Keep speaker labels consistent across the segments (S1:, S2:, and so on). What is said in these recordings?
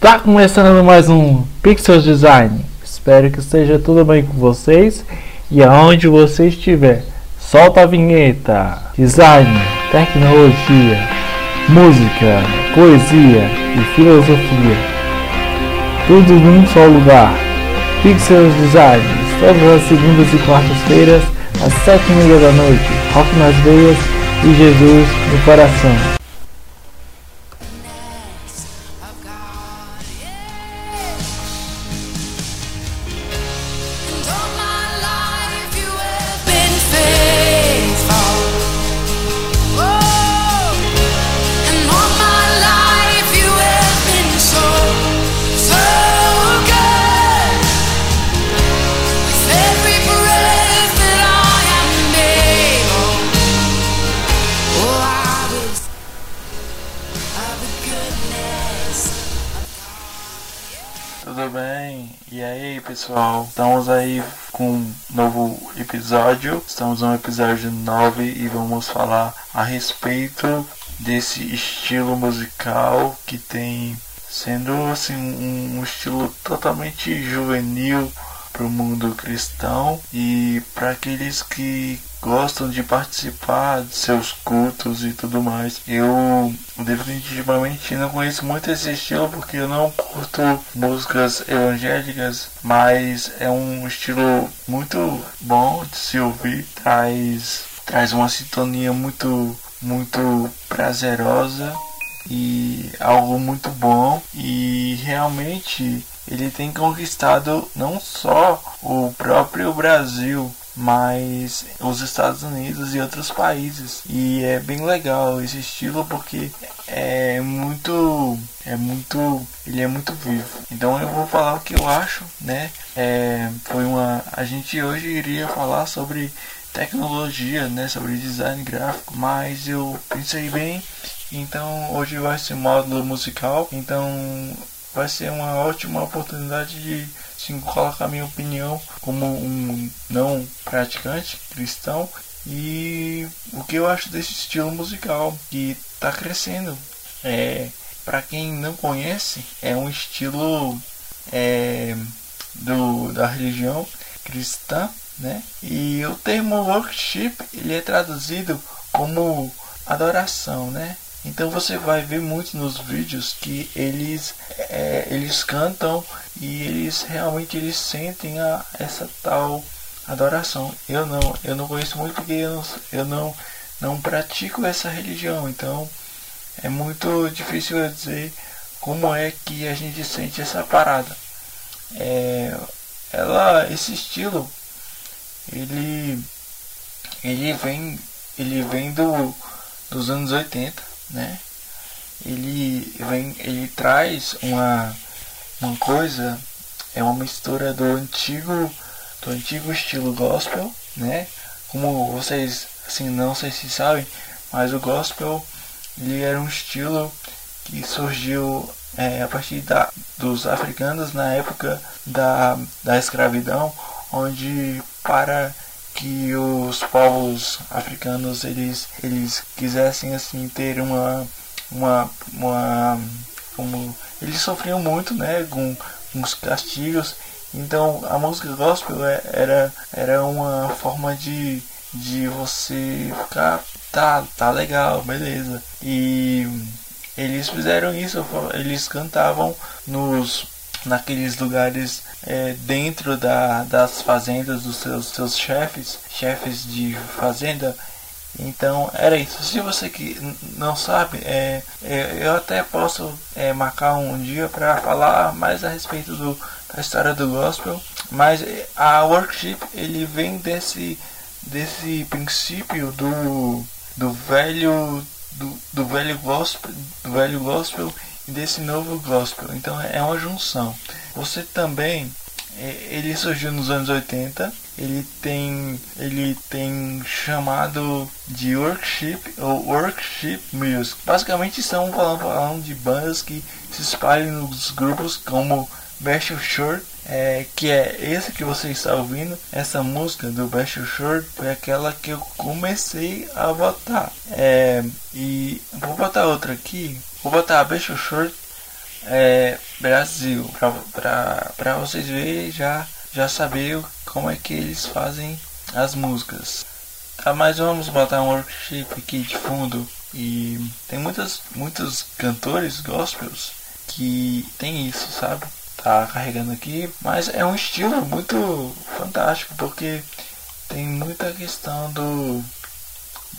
S1: Tá começando mais um Pixel Design. Espero que esteja tudo bem com vocês e aonde você estiver. Solta a vinheta. Design, tecnologia, música, poesia e filosofia. Tudo num só lugar. Pixel Design, todas as segundas e quartas-feiras, às sete e meia da noite. Rock nas veias e Jesus no coração. Pessoal, estamos aí com um novo episódio, estamos no episódio 9 e vamos falar a respeito desse estilo musical que tem sendo assim um, estilo totalmente juvenil para o mundo cristão e para aqueles que gostam de participar de seus cultos e tudo mais. Eu definitivamente não conheço muito esse estilo porque eu não curto músicas evangélicas, mas é um estilo muito bom de se ouvir, traz traz uma sintonia muito muito prazerosa e algo muito bom e realmente ele tem conquistado não só o próprio Brasil, mas os Estados Unidos e outros países. E é bem legal esse estilo porque é muito é muito ele é muito vivo. Então eu vou falar o que eu acho, né? É, foi uma a gente hoje iria falar sobre tecnologia, né, sobre design gráfico, mas eu pensei bem então hoje vai ser módulo musical, então vai ser uma ótima oportunidade de sim, colocar minha opinião como um não praticante cristão e o que eu acho desse estilo musical que está crescendo. É, para quem não conhece, é um estilo é, do, da religião cristã, né? E o termo worship ele é traduzido como adoração, né? Então você vai ver muito nos vídeos que eles é, eles cantam e eles realmente eles sentem a, essa tal adoração. Eu não, eu não conheço muito porque eu não, eu não, não pratico essa religião. Então é muito difícil eu dizer como é que a gente sente essa parada. É, ela, esse estilo, ele, ele vem, ele vem do, dos anos 80 né? Ele vem, ele traz uma uma coisa, é uma mistura do antigo do antigo estilo gospel, né? Como vocês assim não sei se sabem, mas o gospel ele era um estilo que surgiu é, a partir da, dos africanos na época da, da escravidão, onde para que os povos africanos eles eles quisessem assim ter uma uma uma como eles sofriam muito né com, com os castigos. Então a música gospel é- era era uma forma de de você ficar tá tá legal beleza. E eles fizeram isso eles cantavam nos naqueles lugares é, dentro da, das fazendas dos seus, seus chefes, chefes de fazenda. Então era isso. Se você que não sabe, é, é, eu até posso é, marcar um dia para falar mais a respeito do, da história do gospel. Mas é, a worship ele vem desse desse princípio do, do velho do, do velho gospel do velho gospel desse novo gospel. Então é uma junção. Você também é, ele surgiu nos anos 80. Ele tem ele tem chamado de worship ou worship music. Basicamente estão falando, falando de bandas que se espalham nos grupos como Best Short, é, que é esse que você está ouvindo. Essa música do Best Short foi aquela que eu comecei a botar. É, e vou botar outra aqui. Vou botar Best Short é, Brasil, pra, pra, pra vocês verem já, já saber como é que eles fazem as músicas. Tá, mas vamos botar um workshop aqui de fundo e tem muitas, muitos cantores gospels que tem isso, sabe? Tá carregando aqui, mas é um estilo muito fantástico porque tem muita questão do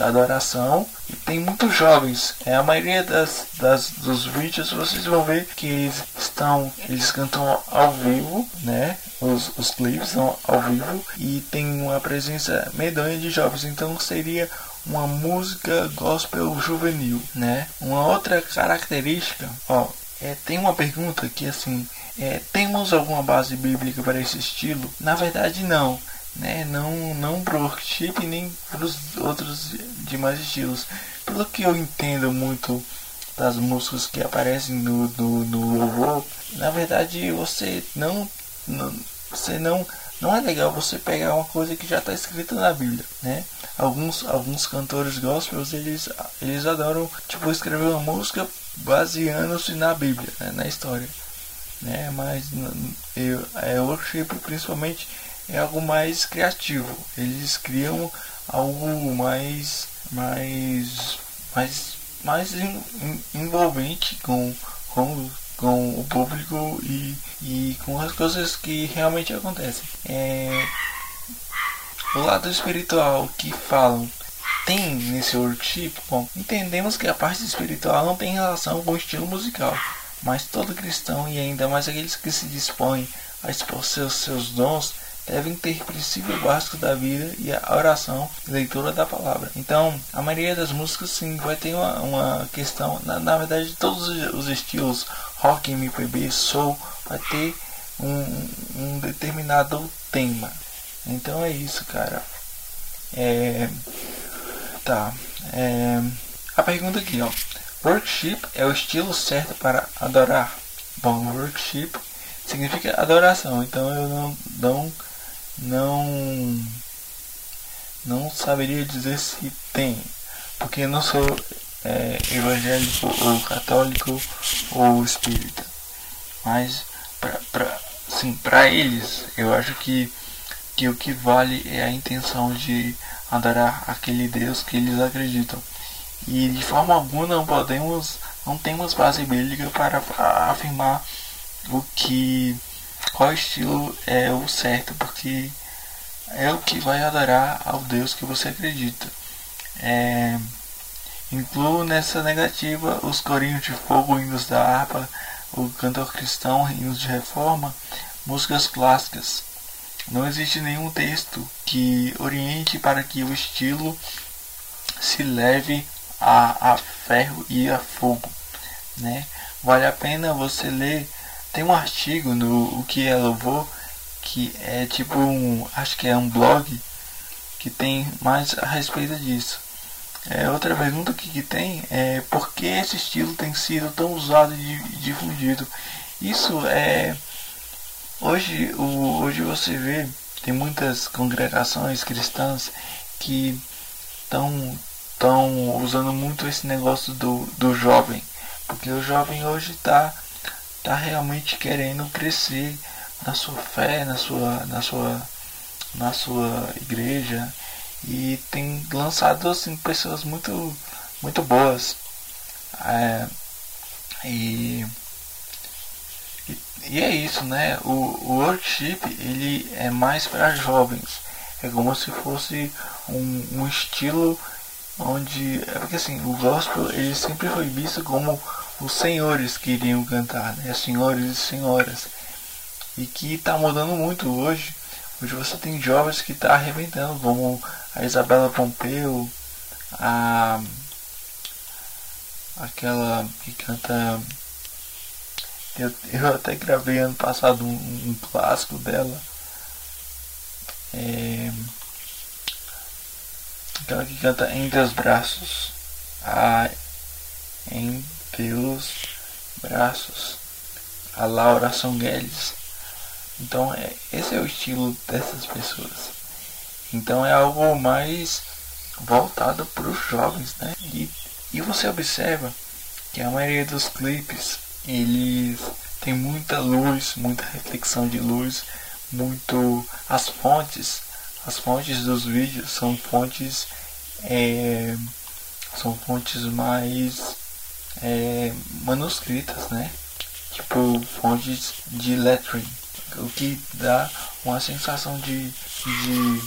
S1: da adoração e tem muitos jovens. É a maioria das, das dos vídeos vocês vão ver que eles estão eles cantam ao vivo, né? Os, os clipes são ao vivo e tem uma presença medonha de jovens. Então seria uma música gospel juvenil, né? Uma outra característica, ó, é, tem uma pergunta que assim, é, temos alguma base bíblica para esse estilo? Na verdade não né? Não, não pro workshop nem para os outros demais estilos. Pelo que eu entendo muito das músicas que aparecem no, no, no louvor, na verdade você não, não, você não não é legal você pegar uma coisa que já está escrita na Bíblia, né? Alguns alguns cantores gospels eles eles adoram tipo escrever uma música baseando-se na Bíblia, né? na história, né? Mas eu é worship principalmente é algo mais criativo. Eles criam algo mais mais mais mais envolvente com, com, com o público e, e com as coisas que realmente acontecem. É, o lado espiritual que falam tem nesse workshop, bom, entendemos que a parte espiritual não tem relação com o estilo musical, mas todo cristão e ainda mais aqueles que se dispõem a expor seus, seus dons devem ter princípio básico da vida e a oração e leitura da palavra. Então, a maioria das músicas sim vai ter uma, uma questão, na, na verdade, todos os estilos rock, MPB, soul, vai ter um, um determinado tema. Então é isso, cara. É, tá. É, a pergunta aqui, ó. Worship é o estilo certo para adorar? Bom, worship significa adoração, então eu não, não não não saberia dizer se tem, porque não sou é, evangélico ou católico ou espírita. Mas para sim, para eles, eu acho que que o que vale é a intenção de adorar aquele Deus que eles acreditam. E de forma alguma não podemos, não temos base bíblica para afirmar o que qual estilo é o certo, porque é o que vai adorar ao Deus que você acredita. É, incluo nessa negativa os corinhos de fogo, hinos da harpa, o cantor cristão, hinos de reforma, músicas clássicas. Não existe nenhum texto que oriente para que o estilo se leve a, a ferro e a fogo. Né? Vale a pena você ler tem um artigo no O que é louvor que é tipo um, acho que é um blog que tem mais a respeito disso. É, outra pergunta que, que tem é por que esse estilo tem sido tão usado e difundido. Isso é hoje o, hoje você vê tem muitas congregações cristãs que estão estão usando muito esse negócio do, do jovem porque o jovem hoje está tá realmente querendo crescer na sua fé, na sua, na sua, na sua igreja e tem lançado assim pessoas muito, muito boas. É, e, e, e, é isso, né? O, o worship ele é mais para jovens. É como se fosse um, um estilo onde é porque assim o gospel ele sempre foi visto como os senhores que iriam cantar, né? Senhores e senhoras. E que está mudando muito hoje. Hoje você tem jovens que está arrebentando, como a Isabela Pompeu, a aquela que canta. Eu, eu até gravei ano passado um, um clássico dela. É, aquela que canta Entre os Braços. A, em pelos braços. A Laura Songueles. Então é, esse é o estilo dessas pessoas. Então é algo mais voltado para os jovens, né? E, e você observa que a maioria dos clipes eles têm muita luz, muita reflexão de luz, muito as fontes, as fontes dos vídeos são fontes é, são fontes mais é, manuscritas, né? Tipo fontes de lettering, o que dá uma sensação de, de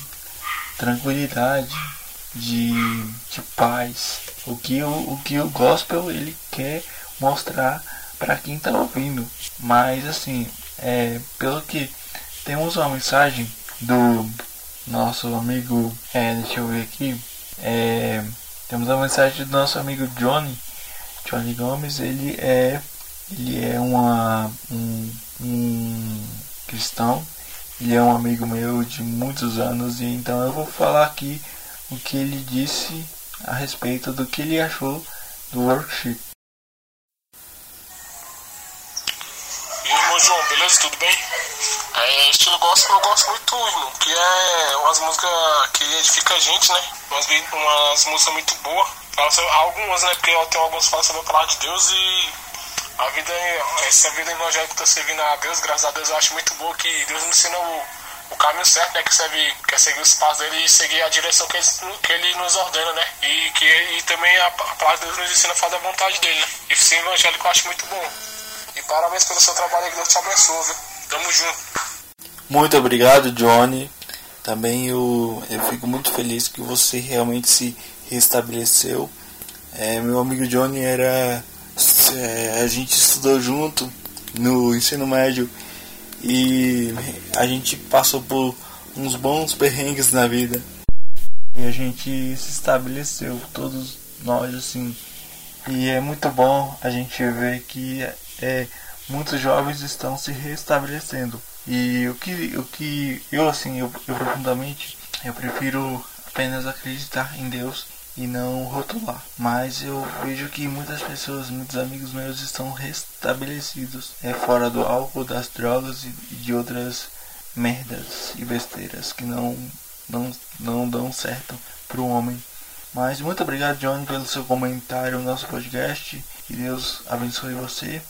S1: tranquilidade, de, de paz. O que, o, o que o gospel ele quer mostrar para quem está ouvindo. Mas assim, é, pelo que temos uma mensagem do nosso amigo, é, deixa eu ver aqui, é, temos a mensagem do nosso amigo Johnny, Johnny Gomes, ele é, ele é uma, um, um cristão, ele é um amigo meu de muitos anos e então eu vou falar aqui o que ele disse a respeito do que ele achou do workshop.
S2: E aí, irmão João, beleza? Tudo bem? É, estilo gospel eu gosto muito, irmão, que é umas músicas que edificam a gente, né? Umas, umas músicas muito boas. Fala sobre- Algumas, né? Porque eu tenho algumas que falam sobre a palavra de Deus e a vida, essa vida evangélica que eu tô servindo a Deus, graças a Deus, eu acho muito boa que Deus nos ensina o, o caminho certo, né? Que serve, quer seguir os passos dele e seguir a direção que ele, que ele nos ordena, né? E, que, e também a, a palavra de Deus nos ensina a fazer a vontade dele, né? E ser evangélico eu acho muito bom. E parabéns pelo seu trabalho que Deus te abençoe, viu? Tamo junto.
S1: Muito obrigado, Johnny. Também eu, eu fico muito feliz que você realmente se restabeleceu. É, meu amigo Johnny era. é, a gente estudou junto no ensino médio e a gente passou por uns bons perrengues na vida. E a gente se estabeleceu, todos nós assim. E é muito bom a gente ver que é, muitos jovens estão se restabelecendo. E o que, o que eu assim, eu, eu profundamente, eu prefiro apenas acreditar em Deus e não rotular. Mas eu vejo que muitas pessoas, muitos amigos meus estão restabelecidos é, fora do álcool, das drogas e, de outras merdas e besteiras que não, não, não dão certo para o homem. Mas muito obrigado, Johnny, pelo seu comentário no nosso podcast. Que Deus abençoe você.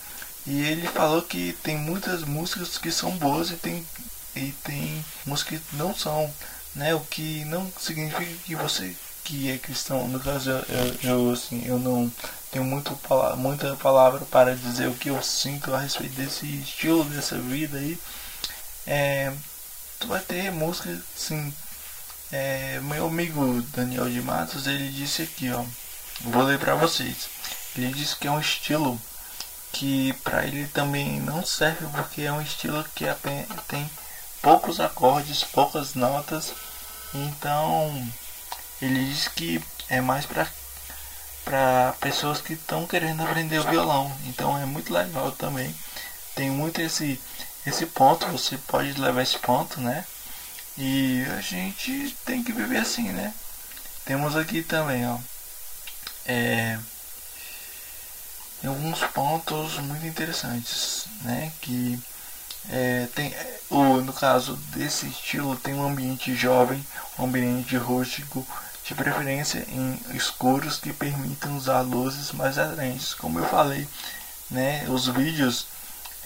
S1: E ele falou que tem muitas músicas que são boas e tem, e tem músicas que não são, né? O que não significa que você que é cristão, no caso eu, eu, assim, eu não tenho muito, muita palavra para dizer o que eu sinto a respeito desse estilo, dessa vida aí. É, tu vai ter música assim. É, meu amigo Daniel de Matos ele disse aqui, ó. Vou ler para vocês. Ele disse que é um estilo que para ele também não serve porque é um estilo que tem poucos acordes, poucas notas. Então ele diz que é mais para para pessoas que estão querendo aprender o violão. Então é muito legal também. Tem muito esse esse ponto, você pode levar esse ponto, né? E a gente tem que viver assim, né? Temos aqui também, ó. É, alguns pontos muito interessantes, né? Que é, tem o no caso desse estilo tem um ambiente jovem, um ambiente rústico, de preferência em escuros que permitam usar luzes mais atraentes. Como eu falei, né? Os vídeos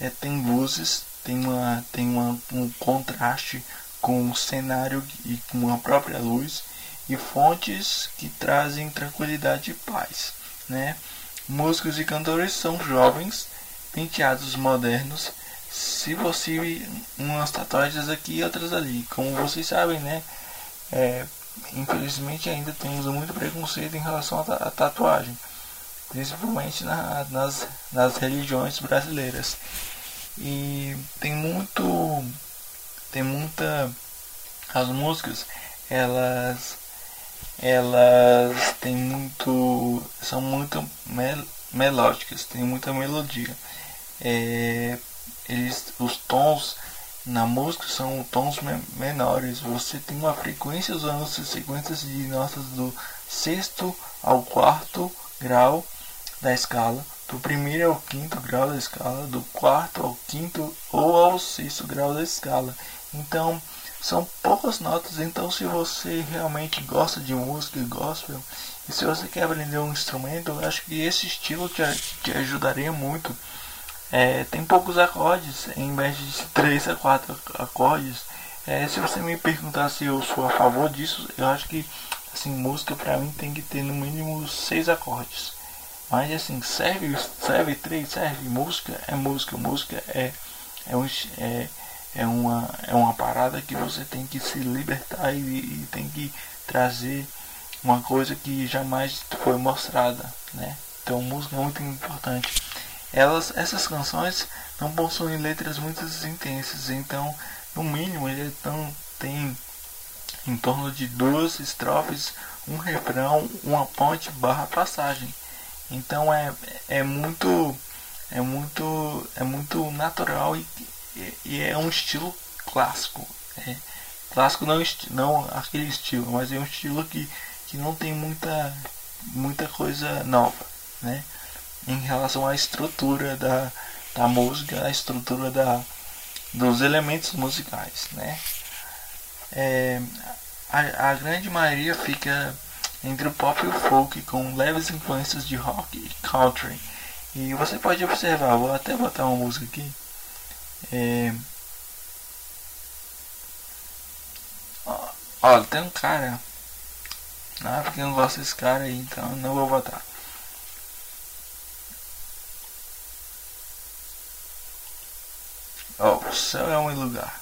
S1: é, tem luzes, tem uma tem uma, um contraste com o cenário e com a própria luz e fontes que trazem tranquilidade e paz, né? Músicos e cantores são jovens, penteados modernos, se possível umas tatuagens aqui e outras ali, como vocês sabem, né? É, infelizmente ainda temos muito preconceito em relação à ta- à tatuagem, principalmente na- nas, nas religiões brasileiras. E tem muito tem muita as músicas elas elas têm muito são muito mel, melódicas tem muita melodia é, eles os tons na música são tons me- menores. Você tem uma frequência usando as sequências de notas do sexto ao quarto grau da escala do primeiro ao quinto grau da escala do quarto ao quinto ou ao sexto grau da escala. Então são poucas notas, então se você realmente gosta de música gospel e se você quer aprender um instrumento, eu acho que esse estilo te, te ajudaria muito é, tem poucos acordes, em vez de 3 a 4 acordes. É, se você me perguntar se eu sou a favor disso, eu acho que assim, música pra mim tem que ter no mínimo 6 acordes. Mas assim, serve, serve 3, serve. Música é música, música é, é, um, é, é, uma, é uma parada que você tem que se libertar e, e tem que trazer uma coisa que jamais foi mostrada, né? Então música é muito importante. Elas, essas canções não possuem letras muito intensas, então no mínimo ele tão, tem em torno de duas estrofes, um refrão, uma ponte barra passagem. Então é, é muito é muito é muito natural e, e é um estilo clássico. É, clássico não, não aquele estilo, mas é um estilo que, que não tem muita muita coisa nova, né? Em relação à estrutura da, da música, a estrutura da, dos elementos musicais, né? É, a, a grande maioria fica entre o pop e o folk com leves influências de rock e country. E você pode observar, vou até botar uma música aqui. É... Olha, tem um cara. Ah, porque eu não gosto desse cara aí, então não vou botar. Oh, o céu é um lugar.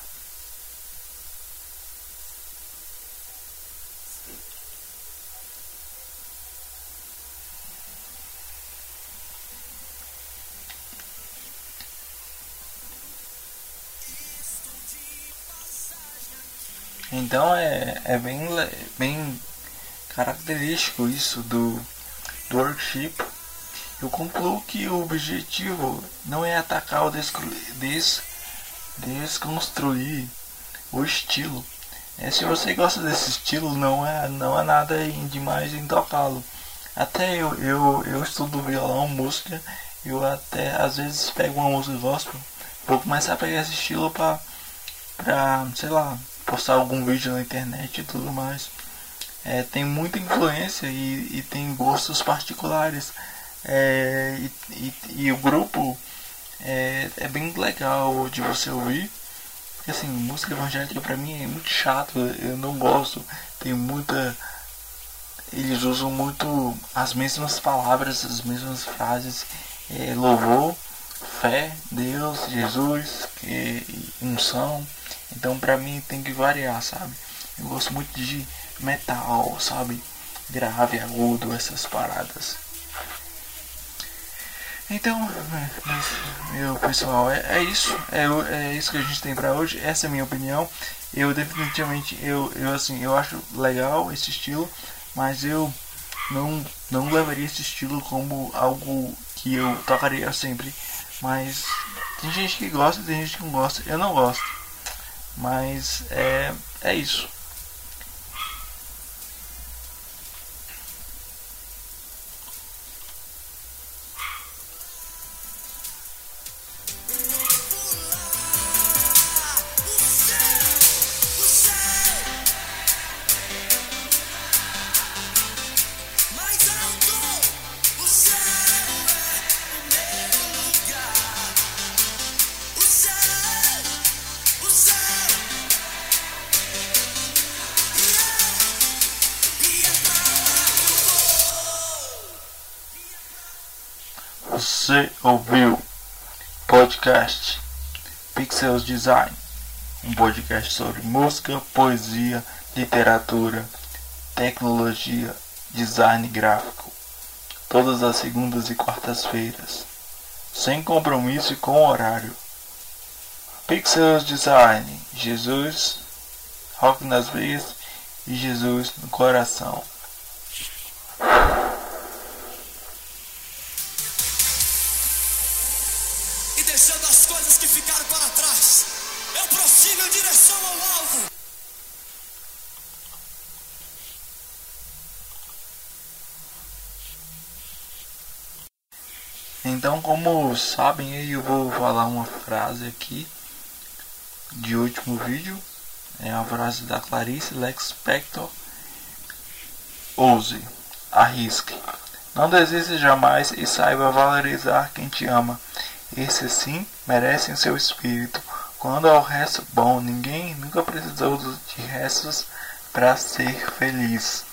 S1: Então é, é bem, bem característico isso do, do workshop. Eu concluo que o objetivo não é atacar ou des, desconstruir o estilo. É, se você gosta desse estilo, não é, não há nada demais em tocá-lo. Até eu, eu, eu estudo violão, música, eu até às vezes pego uma música gospel, vou começar a pegar esse estilo pra, pra sei lá, postar algum vídeo na internet e tudo mais. É, tem muita influência e, e tem gostos particulares. É, e, e, e, o grupo é, é bem legal de você ouvir. Porque assim, música evangélica pra mim é muito chato, eu não gosto. Tem muita. Eles usam muito as mesmas palavras, as mesmas frases. É, louvor, fé, Deus, Jesus, é, unção. Então pra mim tem que variar, sabe? Eu gosto muito de metal, sabe? Grave, agudo, essas paradas. Então, meu pessoal, é, é isso. É, é isso que a gente tem pra hoje. Essa é a minha opinião. Eu definitivamente, eu, eu assim, eu acho legal esse estilo, mas eu não, não levaria esse estilo como algo que eu tocaria sempre. Mas tem gente que gosta, tem gente que não gosta. Eu não gosto. Mas é, é isso. Você ouviu podcast Pixels Design, um podcast sobre música, poesia, literatura, tecnologia, design gráfico, todas as segundas e quartas-feiras, sem compromisso e com horário. Pixels Design, Jesus, rock nas veias e Jesus no coração. Então, como sabem, eu vou falar uma frase aqui de último vídeo. É a frase da Clarice Lispector. Ouse, arrisque. Não desista jamais e saiba valorizar quem te ama. Esses sim merecem seu espírito. Quando ao resto bom, ninguém nunca precisou de restos para ser feliz.